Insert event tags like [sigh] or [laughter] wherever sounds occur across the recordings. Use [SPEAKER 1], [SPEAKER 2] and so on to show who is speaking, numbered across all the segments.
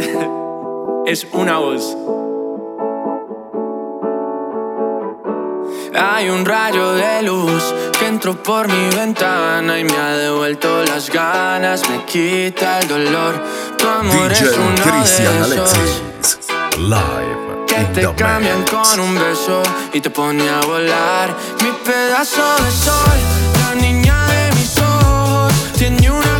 [SPEAKER 1] [laughs] es una voz. Hay un rayo de luz que entró por mi ventana y me ha devuelto las ganas, me quita el dolor. Tu amor es uno de esos
[SPEAKER 2] live
[SPEAKER 1] que te cambian con un beso y te pone a volar. Mi pedazo de sol, la niña de mis ojos, tiene una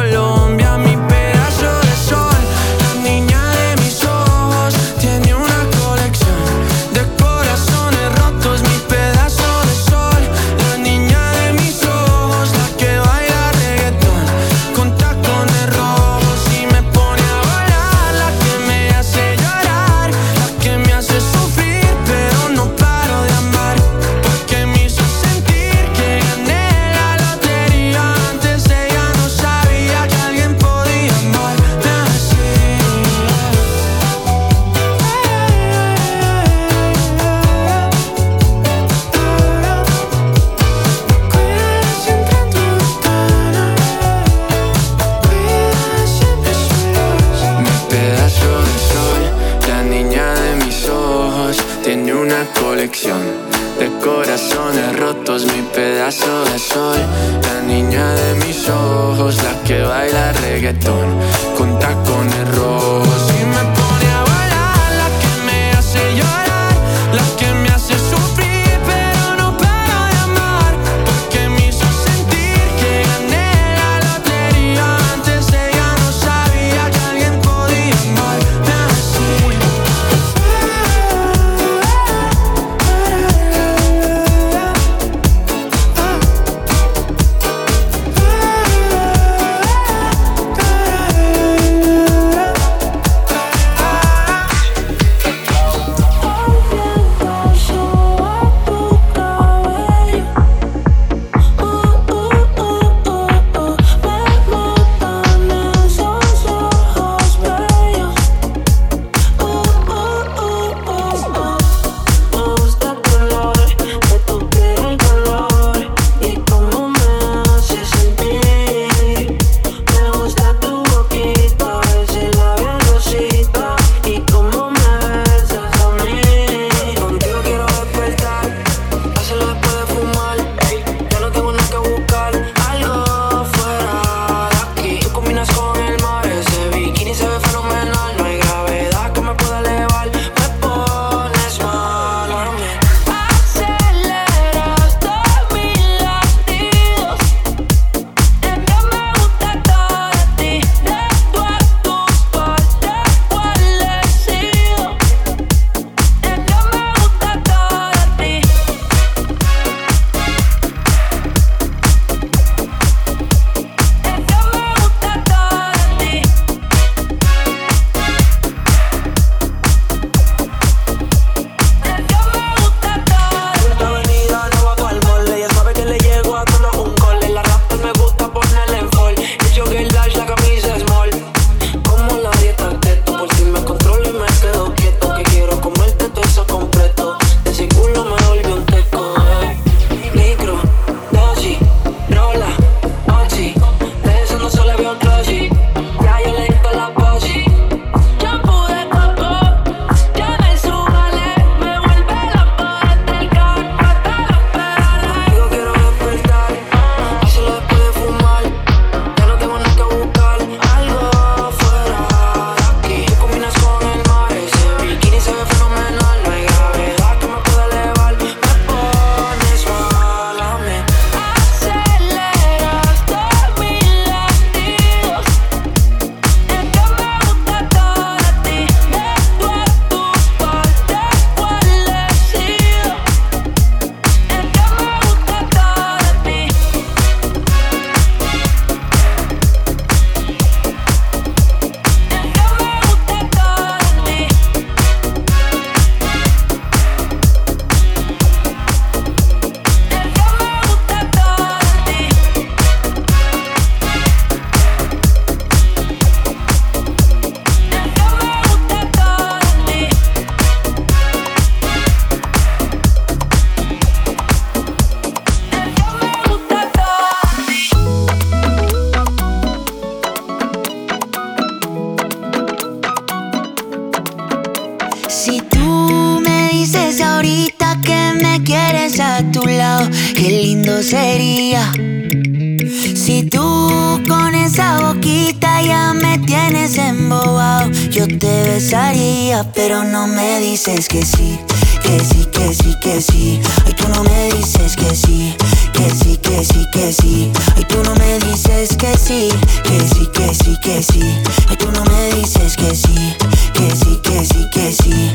[SPEAKER 3] pero no me dices que sí, que sí, que sí, que sí. Ay, tú no me dices que sí, que sí, que sí, que sí. Ay, tú no me dices que sí, que sí, que sí, que sí. Ay, tú no me dices que sí, que sí, que sí, que sí.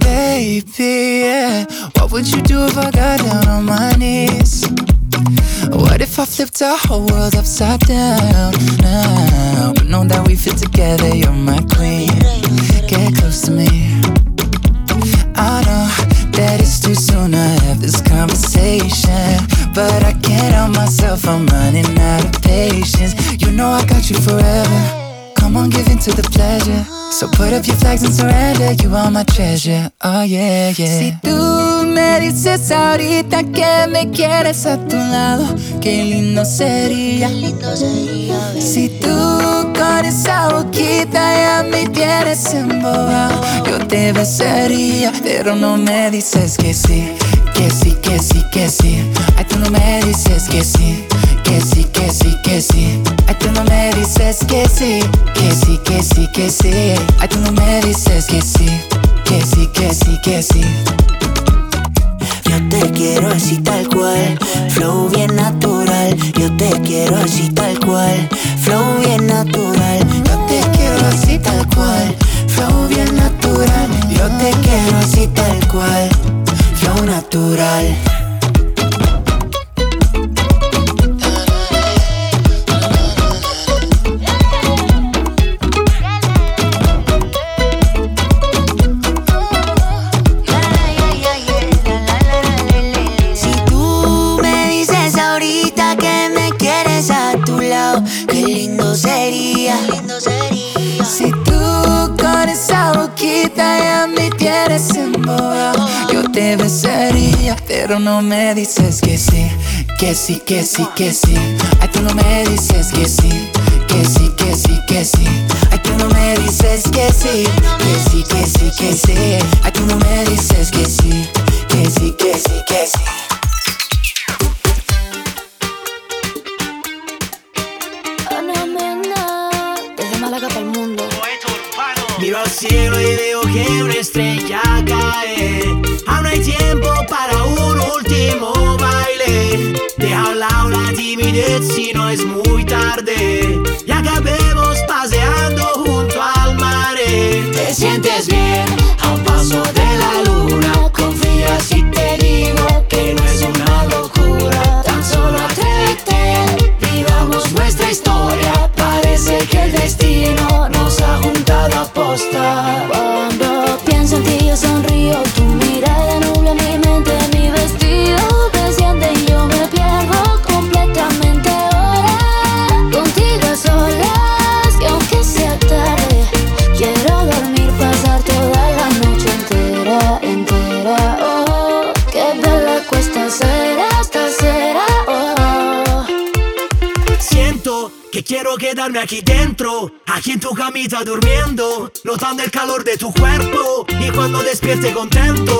[SPEAKER 4] Baby, yeah. What would you do if I got down on my knees? What if I flipped our whole world upside down now? But know that we fit together, you're my. Know you forever. Come on, give in to the pleasure. So put up your flags and surrender. You are my treasure. Oh, yeah, yeah. Si tú me dices ahorita que me quieres a tu lado, qué lindo sería. Qué lindo sería si tú con esa boquita ya me tienes embobado, yo te besaría, pero no me dices que sí, que sí, que sí, que sí. Ay, tú no me dices que sí que sí, que sí, que sí. Ay, tú no me dices que sí, que sí, que sí, que sí. Ay, tú no me dices que sí, que sí, que sí, que sí.
[SPEAKER 3] Yo te quiero así tal cual, flow bien natural. Yo te quiero así tal cual, flow bien natural.
[SPEAKER 4] Yo te quiero así tal cual, flow bien natural.
[SPEAKER 3] Yo te quiero así tal cual, flow natural.
[SPEAKER 4] Ya me tienes yo te besaría, pero no me dices que sí, que sí, que sí, que sí. Ay, tú no me dices que sí, que sí, que sí, que sí. Ay, tú no me dices que sí, que sí, que sí, que sí. Ay, tú no me dices que sí, que sí, que sí, que sí.
[SPEAKER 5] Cielo y veo que una estrella cae. Aún hay tiempo para un último baile. Deja a lado la timidez si no es muy tarde. Y acabemos paseando junto al mar.
[SPEAKER 3] Te sientes bien a un paso de la luna. Confía si te digo que no es una locura.
[SPEAKER 5] Camita durmiendo, notando el calor de tu cuerpo. Y cuando despierte contento,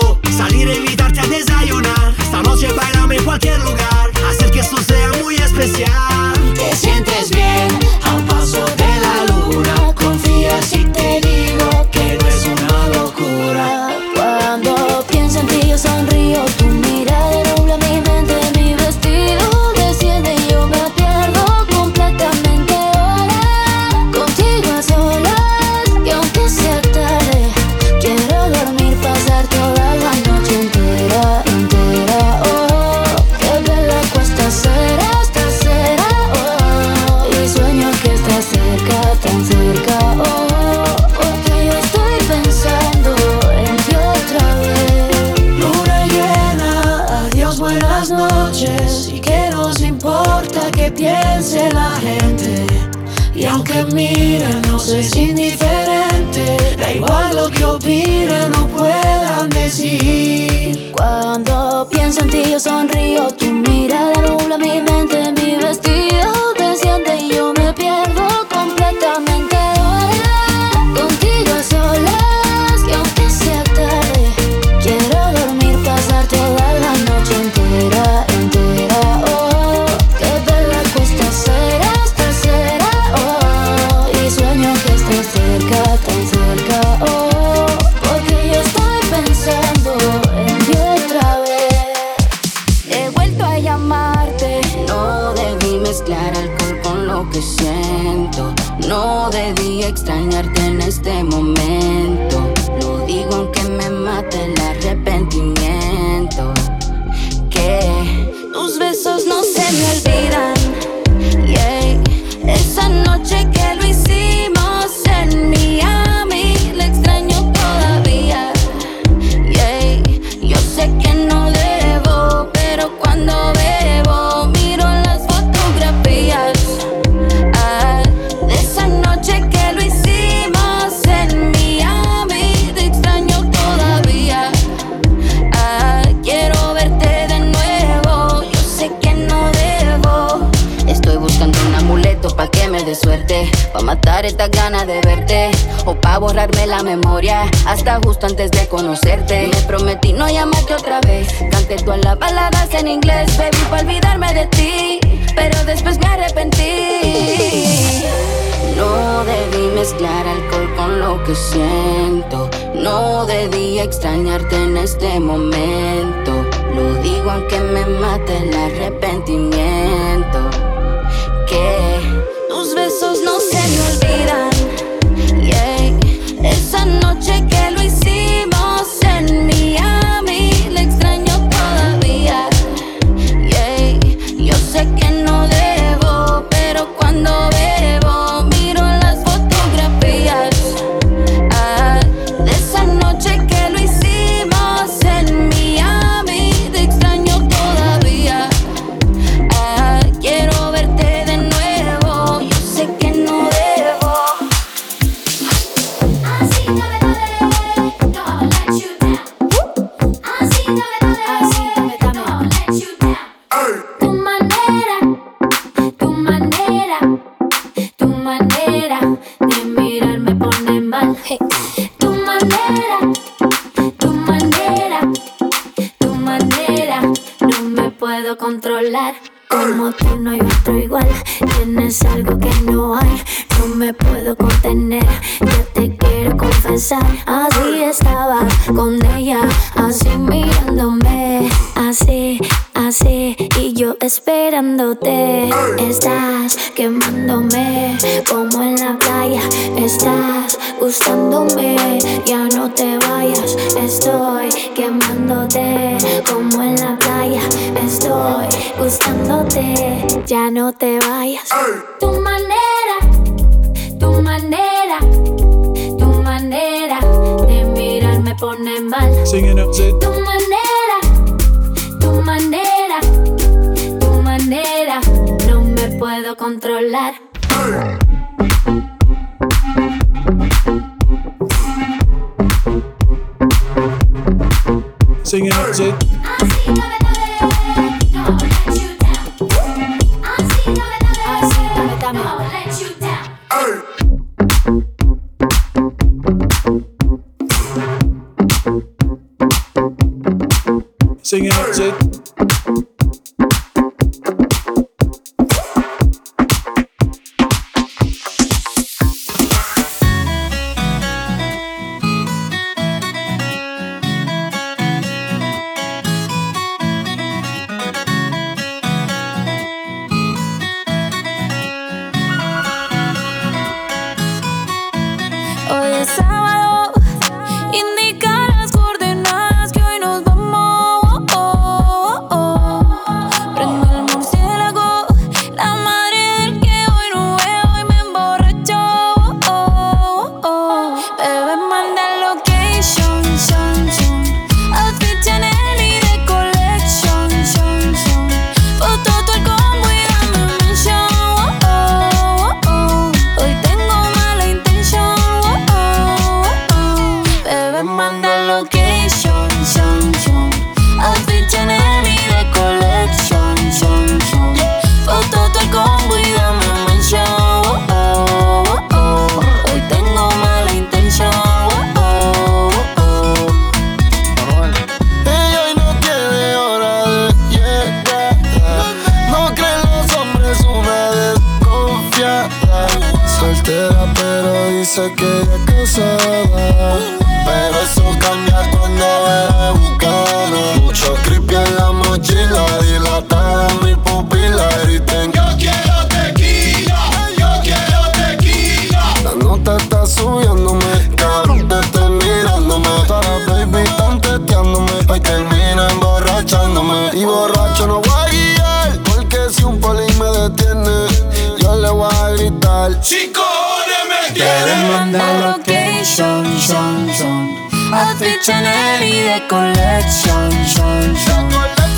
[SPEAKER 6] Outfit Chanel y de collection,
[SPEAKER 3] son, son.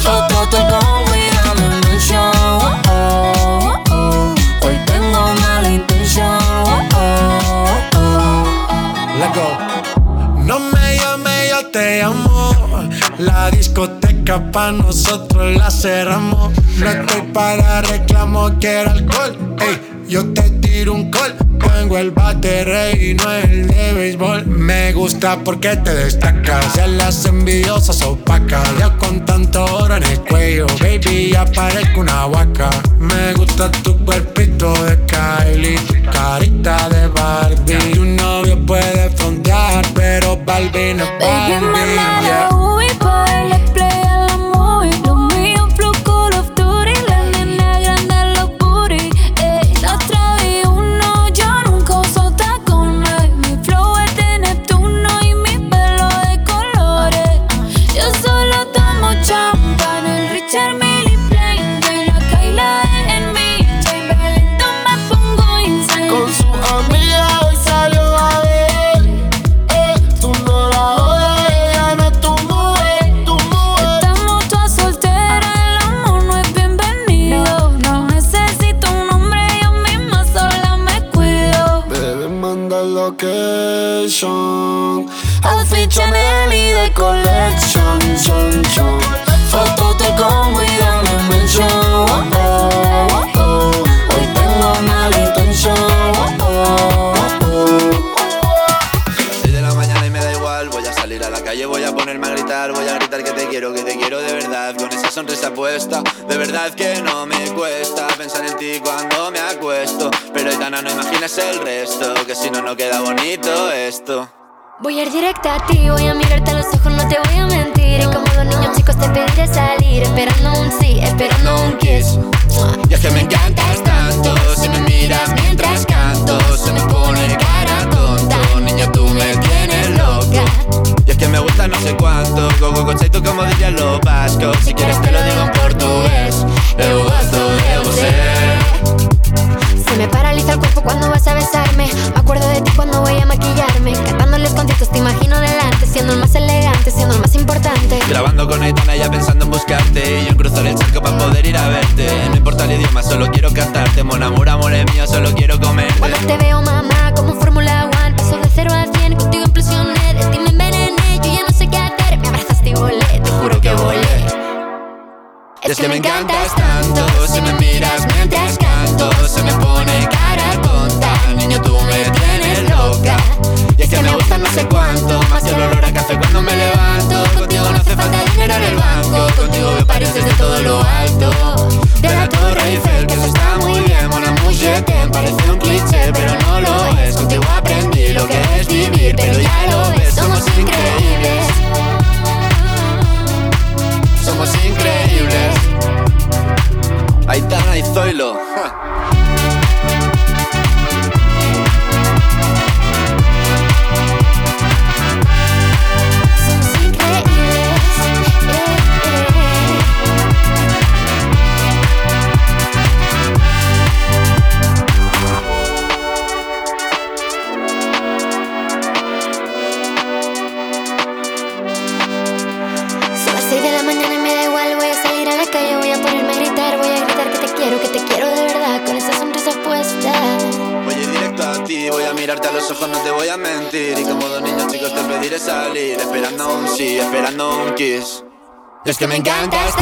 [SPEAKER 3] Fotos con cuidado en mention, oh, oh, oh. Hoy tengo mala intención, oh, oh, oh.
[SPEAKER 5] Let go. No me llame, yo te amo. La discoteca pa' nosotros la cerramos. No estoy para reclamo, quiero alcohol. Ey, yo te tiro un call. Tengo el bate rey y no el de béisbol. Me gusta porque te destacas. Ya las envidiosas opacas. Ya con tanto oro en el cuello, baby, ya parezco una vaca. Me gusta tu cuerpito de Kylie, tu carita de Barbie. Tu novio puede frontear, pero Barbie no es Barbie.
[SPEAKER 3] El
[SPEAKER 7] resto, que si no no queda bonito esto.
[SPEAKER 6] Voy a ir directa a ti, voy a mirarte a los ojos, no te voy a mentir. Y como los niños chicos te pediré salir, esperando un sí, esperando un kiss.
[SPEAKER 7] Y es que me encantas tanto, si me miras mientras canto, se me pone cara tonta, niña tú me tienes loca. Y es que me gusta no sé cuánto, go go conceito como diría lo vasco, si quieres te lo digo
[SPEAKER 6] cuerpo cuando vas a besarme. Me acuerdo de ti cuando voy a maquillarme. Cantándoles conciertos, te imagino delante. Siendo el más elegante, siendo el más importante.
[SPEAKER 7] Grabando con Aitana ya pensando en buscarte Y yo en cruzar el charco para poder ir a verte No importa el idioma, solo quiero cantarte Mon amor, amor es mío, solo quiero comerte
[SPEAKER 6] Cuando te veo, mamá, como en Fórmula One. Paso de 0 a 100, contigo implosioné. De ti me envenené, yo ya no sé qué hacer. Me abrazaste y volé, te juro que volé.
[SPEAKER 7] Es que me encantas tanto Si me miras mientras canto Se me pone Y es que me gusta no sé cuánto Más que el olor a café cuando me levanto. Contigo no hace falta dinero en el banco Contigo me pareces de todo lo alto. De la Torre Eiffel Que eso está muy bien. Mon amour, je t'aime Parece un cliché pero no lo es. Contigo aprendí lo que es vivir Pero ya lo ves, somos increíbles. Somos increíbles. Aitana y Zoilo.
[SPEAKER 6] Que
[SPEAKER 7] me encantas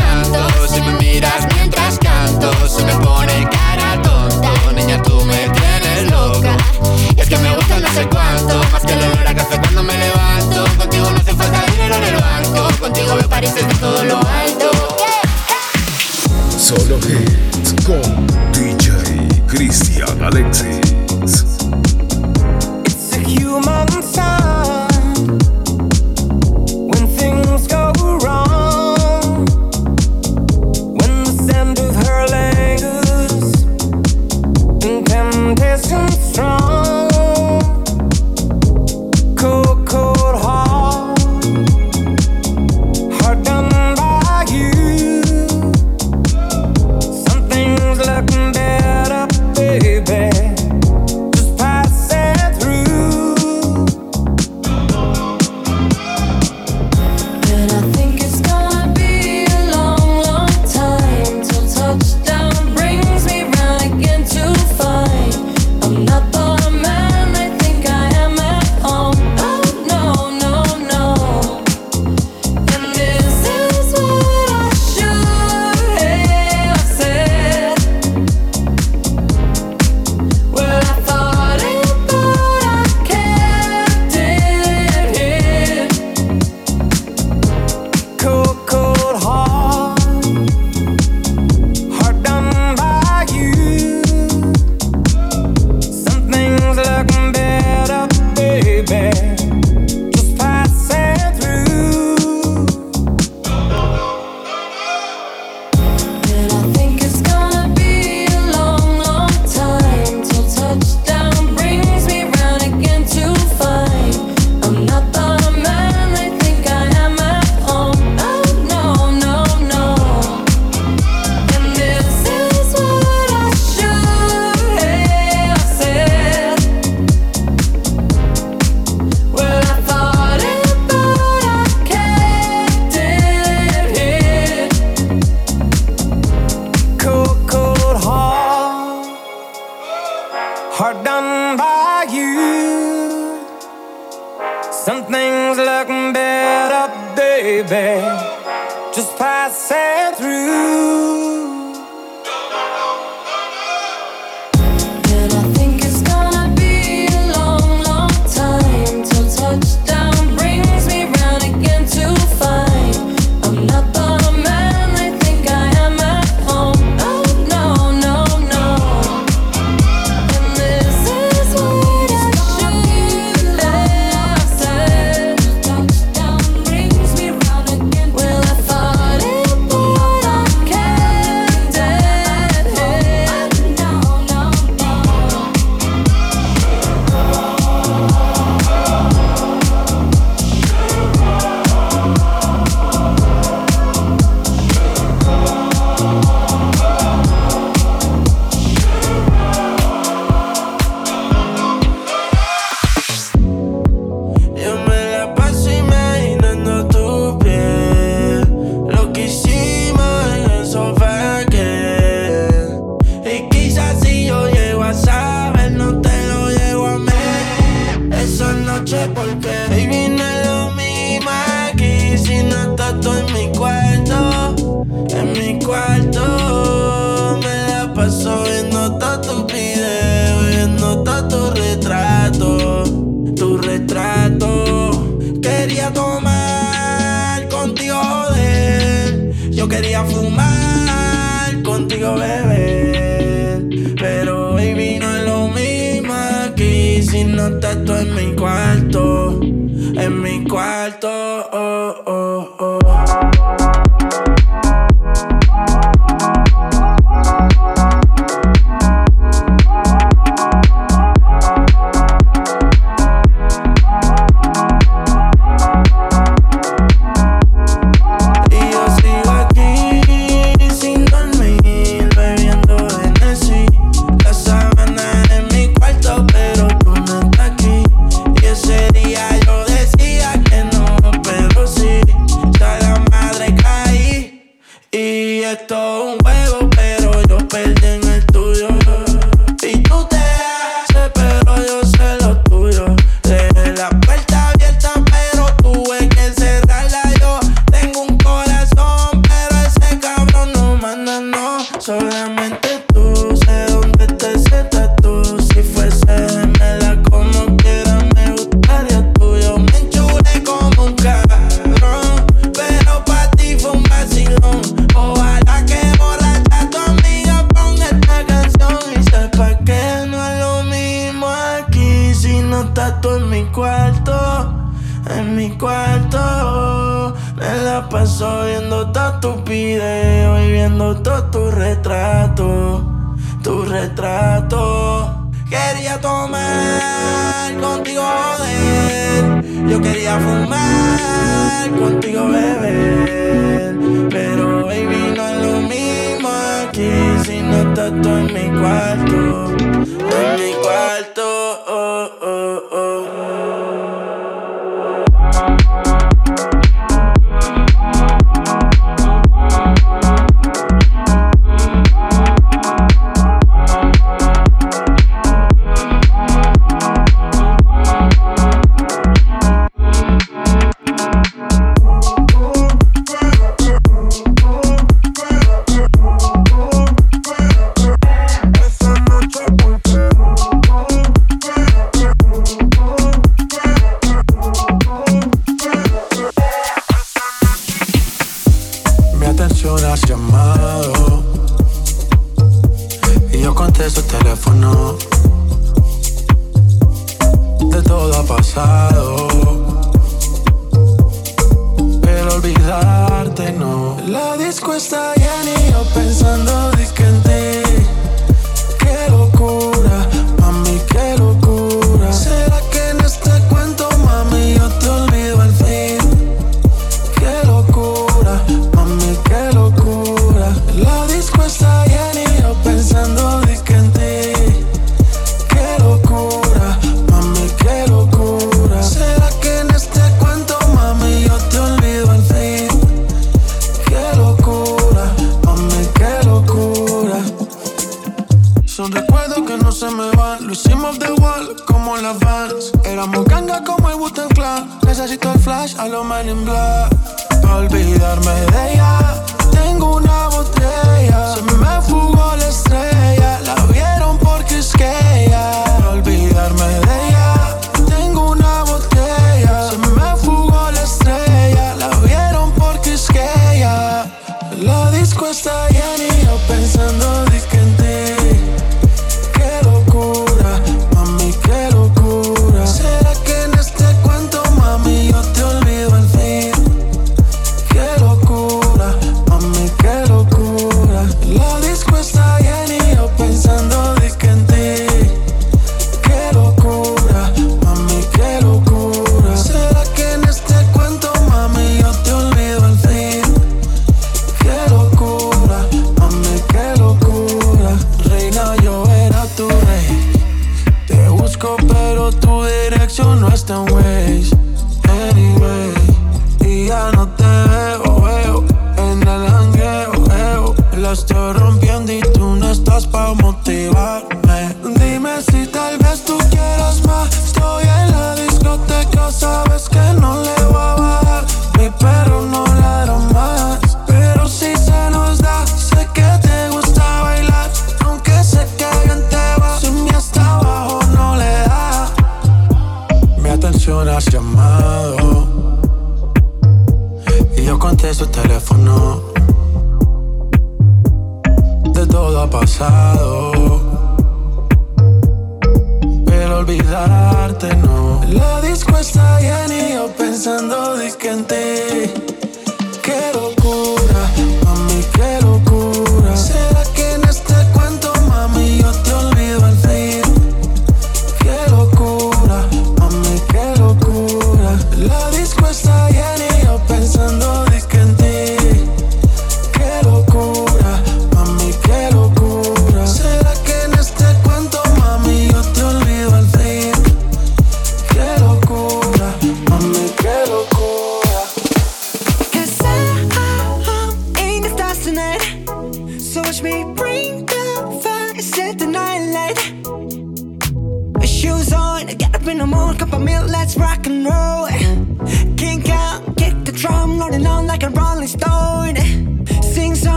[SPEAKER 8] disco está llena y yo pensando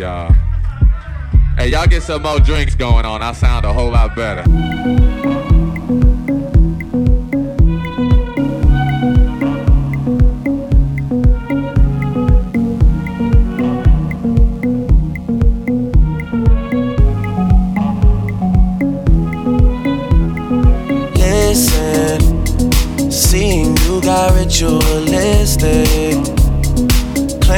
[SPEAKER 9] y'all. Hey, y'all get some more drinks going on. I sound a whole lot better.
[SPEAKER 10] Listen, seeing you got ritualistic.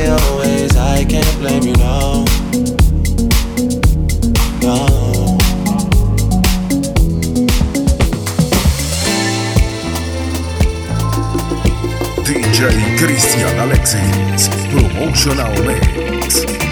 [SPEAKER 10] My always. I can't blame you, no. No.
[SPEAKER 2] DJ Christian Alexis, Promotional Mix.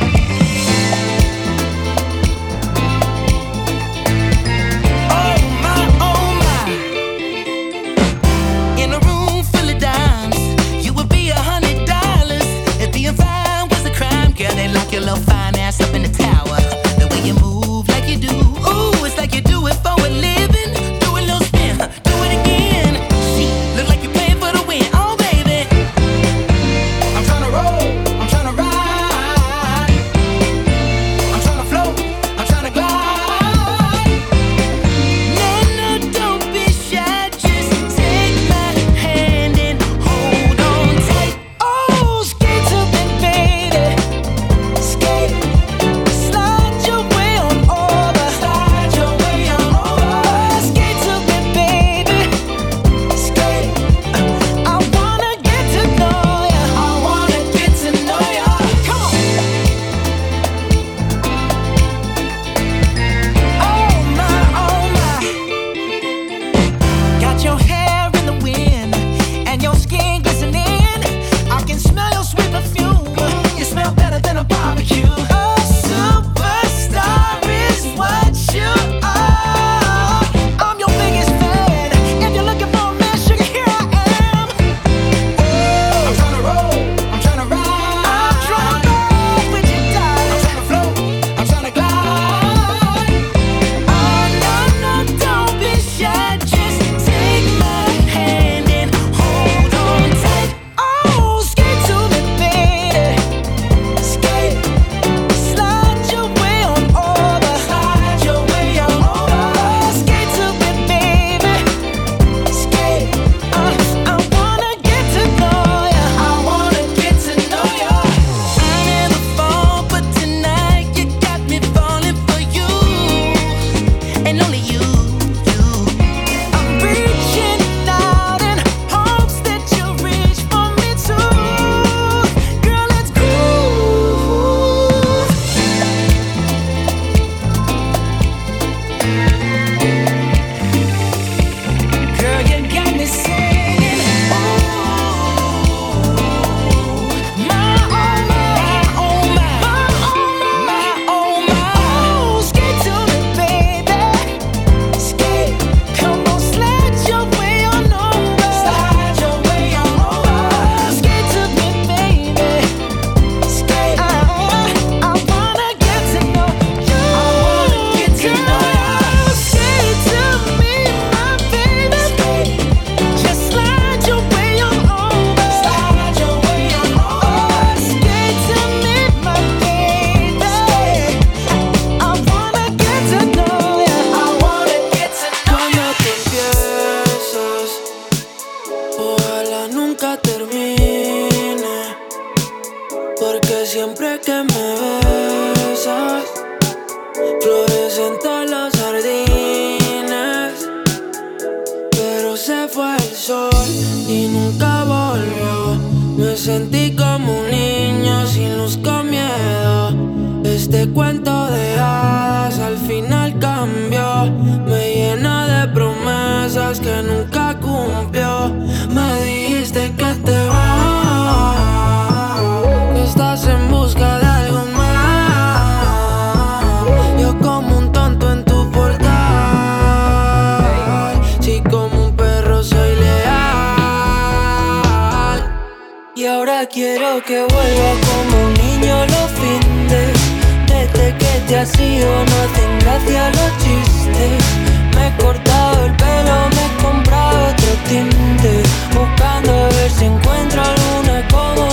[SPEAKER 1] y nunca volvió. Me sentí como un niño sin luz con miedo. Este cuento de hadas al final cambió. Me llena de promesas que nunca cumplió. Me dijiste que te Quiero que vuelva como un niño los fines. Desde que te has ido no hacen gracia los chistes. Me he cortado el pelo, me he comprado otro tinte. Buscando a ver si encuentro alguna como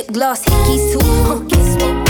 [SPEAKER 6] lip gloss, hickeys too. Huh,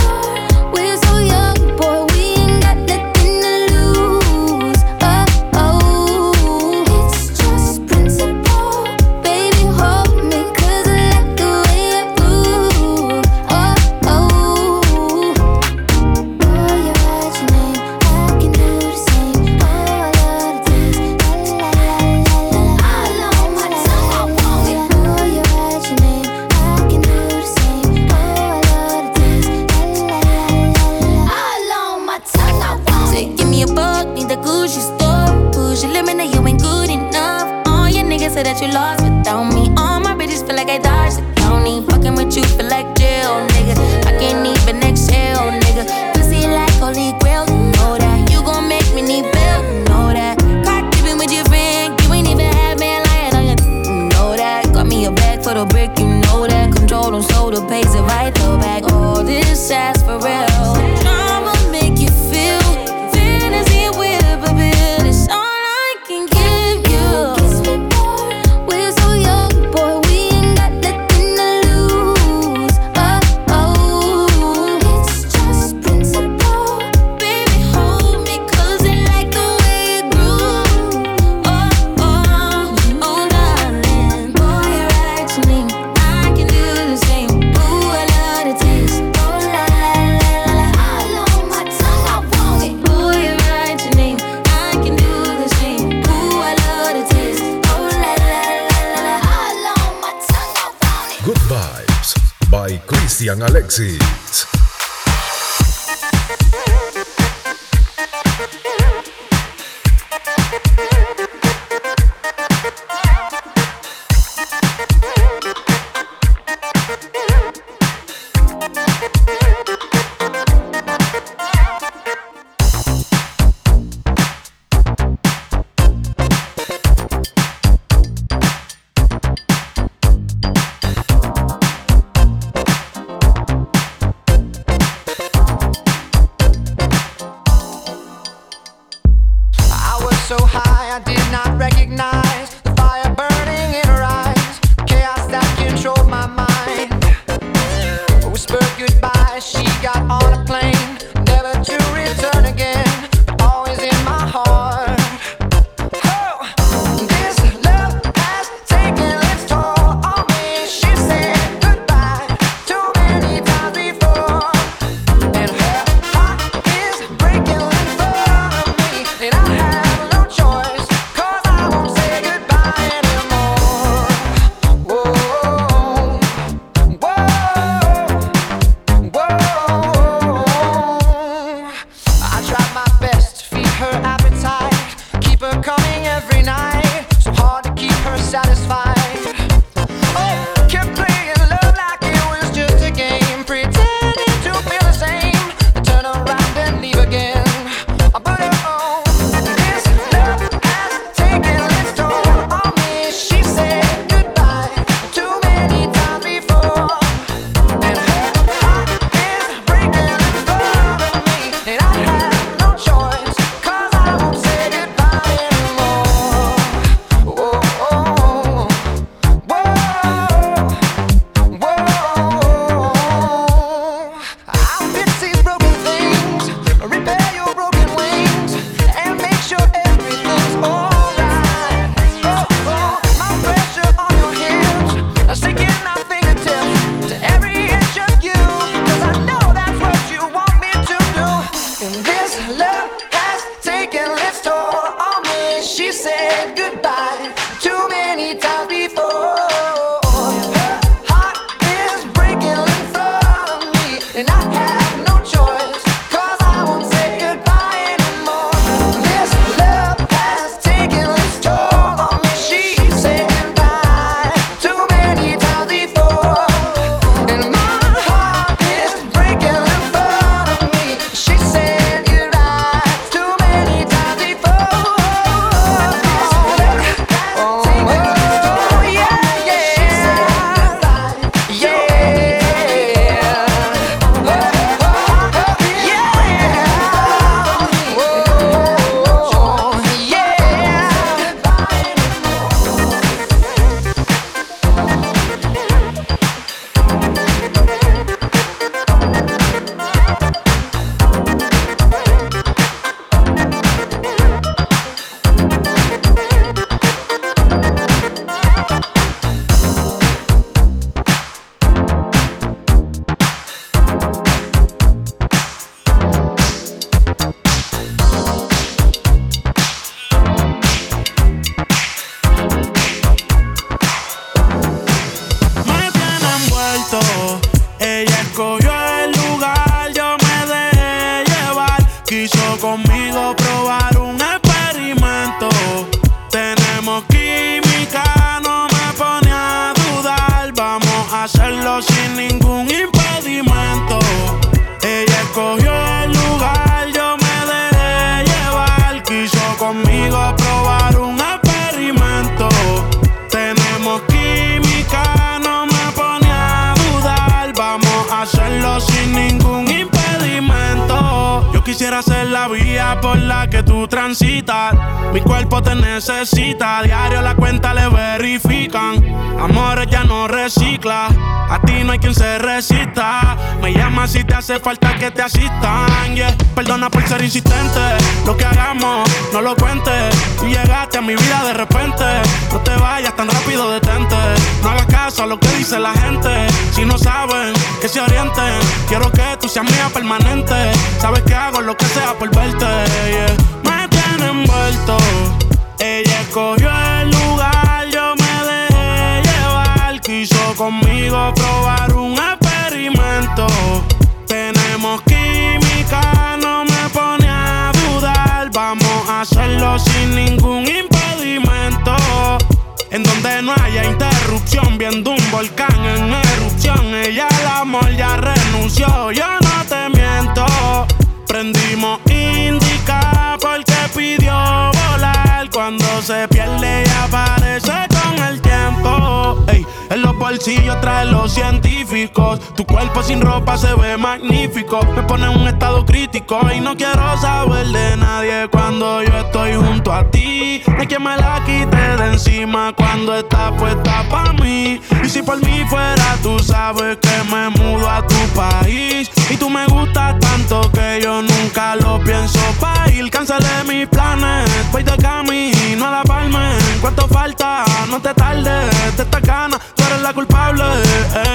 [SPEAKER 2] cogió por
[SPEAKER 11] mi cuerpo te necesita, diario la cuenta le verifican. Amores ya no recicla, a ti no hay quien se resista. Me llama si te hace falta que te asistan. Perdona por ser insistente, lo que hagamos no lo cuentes. Tú llegaste a mi vida de repente, no te vayas tan rápido, detente. No hagas caso a lo que dice la gente. Si no saben, que se orienten. Quiero que tú seas mía permanente. Sabes que hago lo que sea por verte me tiene envuelto. Ella escogió el lugar, yo me dejé llevar. Quiso conmigo probar un experimento. Tenemos química, no me pone a dudar. Vamos a hacerlo sin ningún impedimento. En donde no haya interrupción, viendo un volcán en erupción. Ella al amor ya renunció. Yo Prendimos indica porque pidió volar. Cuando se pierde y aparece con el tiempo. Ey, en los bolsillos trae los científicos. Tu cuerpo sin ropa se ve magnífico. Me pone en un estado crítico y no quiero saber de nadie cuando junto a ti. No hay quien me la quite de encima cuando está puesta pa' mí. Y si por mí fuera, tú sabes que me mudo a tu país. Y tú me gustas tanto que yo nunca lo pienso pa' ir. Cancelé mis planes, voy de camino a la palma. ¿Cuánto falta? No te tardes, te esta cana, tú eres la culpable.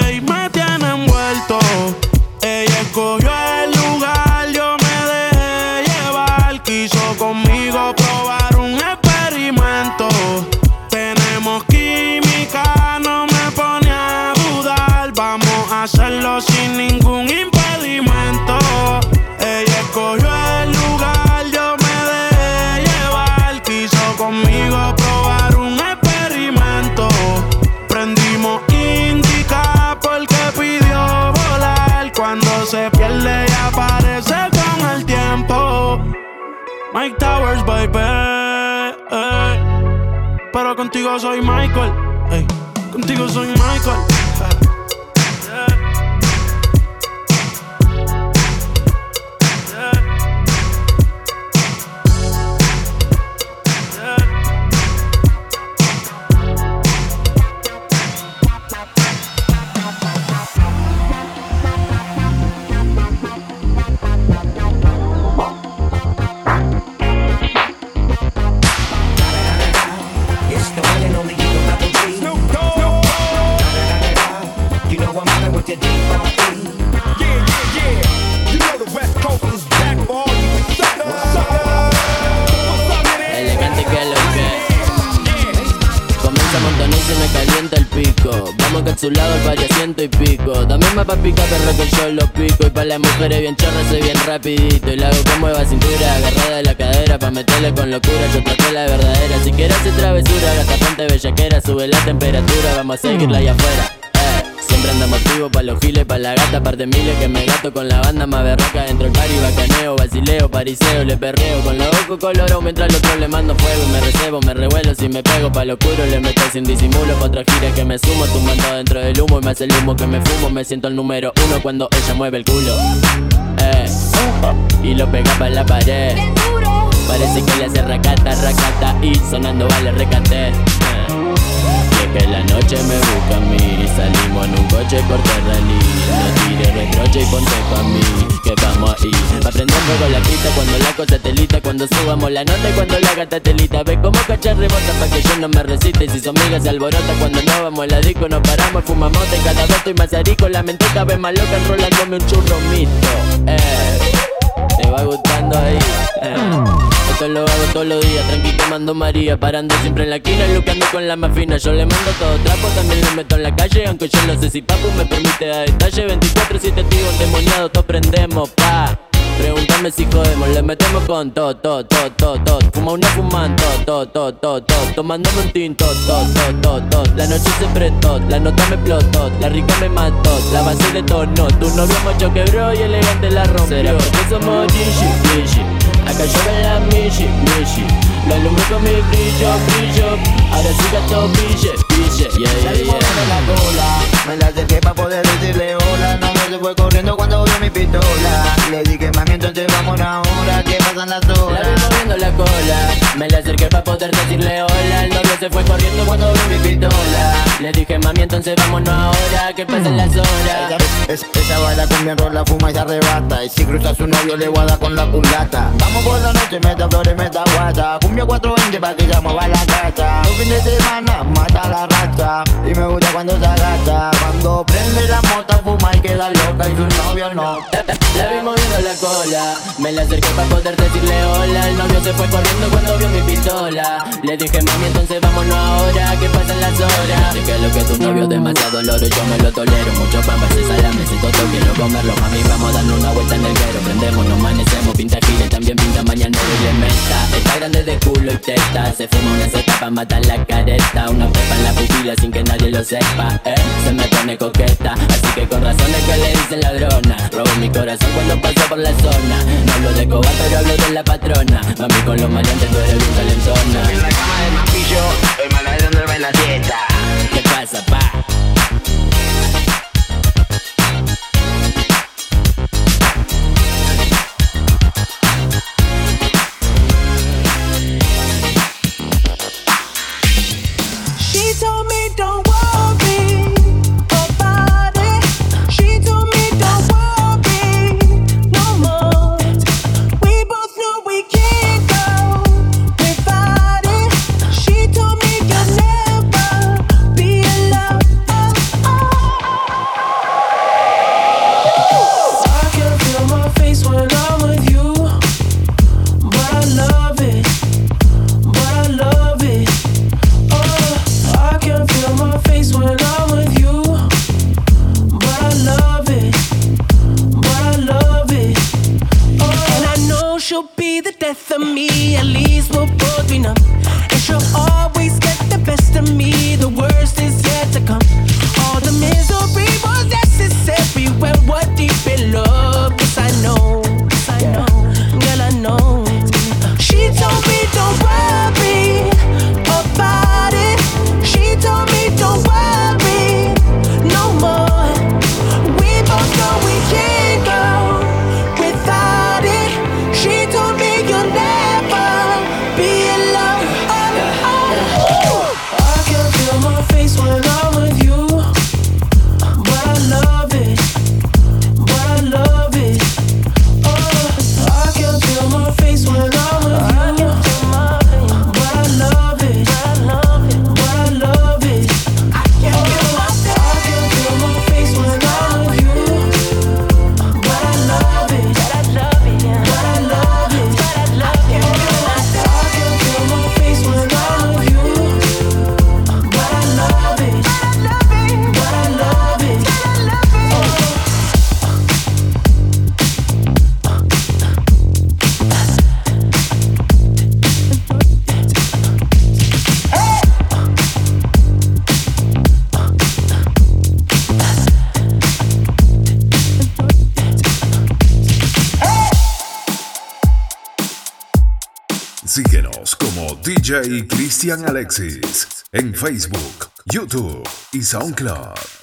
[SPEAKER 11] Ey, me tiene envuelto. Ella escogió el Mike Towers, baby. ey. Pero contigo soy Michael. Contigo soy Michael.
[SPEAKER 12] Calienta el pico. Vamos capsulado al pari a ciento y pico. También me pa' picar perro que yo lo pico. Y pa' las mujeres bien chorras soy bien rapidito. Y la hago que mueva cintura agarrada de la cadera Pa' meterle con locura yo traté la verdadera. Si quieres hacer travesura gasta ponte bellaquera Sube la temperatura vamos a seguirla allá afuera eh. Siempre andamos activos pa' los giles, pa' la gata, par de miles que me gato con la banda más berraca dentro del party, bacaneo, basileo, pariseo, le perreo con los ojos colorados mientras al otro le mando fuego y me recebo, me revuelo si me pego pa' lo oscuro, le meto sin disimulo pa' otra gira que me sumo, tumbando dentro del humo y me hace el humo que me fumo, me siento el número uno cuando ella mueve el culo, eh, y lo pega pa' la pared, parece que le hace racata, racata y sonando vale recate. Y que la noche me busca a mí. Salimos en un coche por rally No tires reproche y ponte pa' mí. Que vamos ahí Pa' prender fuego la pista cuando la cosa telita Cuando subamos la nota y cuando la gata telita Ve cómo cachar rebota pa' que yo no me resiste Y si son migas se alborota cuando no vamos a la disco Nos paramos, fumamos y cada vez estoy más arico La mente cada vez más loca enrolándome un churro mito Eh te va gustando ahí. eh. Esto lo hago todos los días, tranqui tomando María Parando siempre en la esquina, luqueando con la más fina. Yo le mando todo trapo, también lo meto en la calle Aunque yo no sé si papu me permite dar detalle. 24 7 tío endemoniado, todos prendemos, pa. Pregúntame si jodemos, le metemos con todo, todo, todo, todo, todo Fuma una fuman, todo, todo, todo, todo, todo Tomándome un tinto, todo, todo, todo, todo La noche se prestó, la nota me explotó La rica me mató, la base de tono Tu novio macho quebró y elegante la rompió. Será porque somos Gigi, Gigi Acá llueve la Michi, Michi La alumbro con mi brillo, brillo. Ahora sí gasto brille, brille Yeah, yeah, yeah.
[SPEAKER 13] de la cola, me la acerqué pa' poder decirle hola. No me se fue corriendo cuando vio mi pistola. Le dije mami entonces vamos ahora que pasan las
[SPEAKER 12] La
[SPEAKER 13] horas
[SPEAKER 12] vi moviendo la cola. Me la acerqué para poder decirle hola. El novio se fue corriendo cuando vi mi pistola Le dije mami entonces vámonos ahora Que pasen las horas
[SPEAKER 13] Es, esa baila con mi rola, fuma y se arrebata. Y si cruza a su novio le voy a dar con la culata. Vamos por la noche, meta flores, meta guata. Cumbia 420 pa' que ya mueva la casa Los fines de semana mata la racha Y me gusta cuando se agacha Cuando prende la mota, fuma y queda loca. Y su novio no.
[SPEAKER 12] La vi moviendo la cola. Me la acerqué para poder decirle hola. El novio se fue corriendo cuando vio mi pistola. Le dije mami entonces vámonos ahora Que pasan las horas que lo que tu novio demasiado loro Yo me lo tolero. Mucho pan, ese salame, si todo que lo
[SPEAKER 14] comerlo Mami, vamos dando una vuelta en el guero Prendemos, nos amanecemos, pinta giles, también pinta mañanero y le meta Está grande de culo y testa Se fuma una seta pa' matar la careta. Una pepa en la pupila sin que nadie lo sepa eh, Se me pone coqueta. Así que con razones que le dicen ladrona. Robo mi corazón cuando paso por la zona. No hablo de cobar, pero hablo de la patrona. Mami, con los maleantes tú eres bien calentona
[SPEAKER 13] En la cama del mapillo, en la siesta
[SPEAKER 14] ¿Qué pasa, pa?
[SPEAKER 15] DJ Cristian Alexis en Facebook, YouTube y SoundCloud.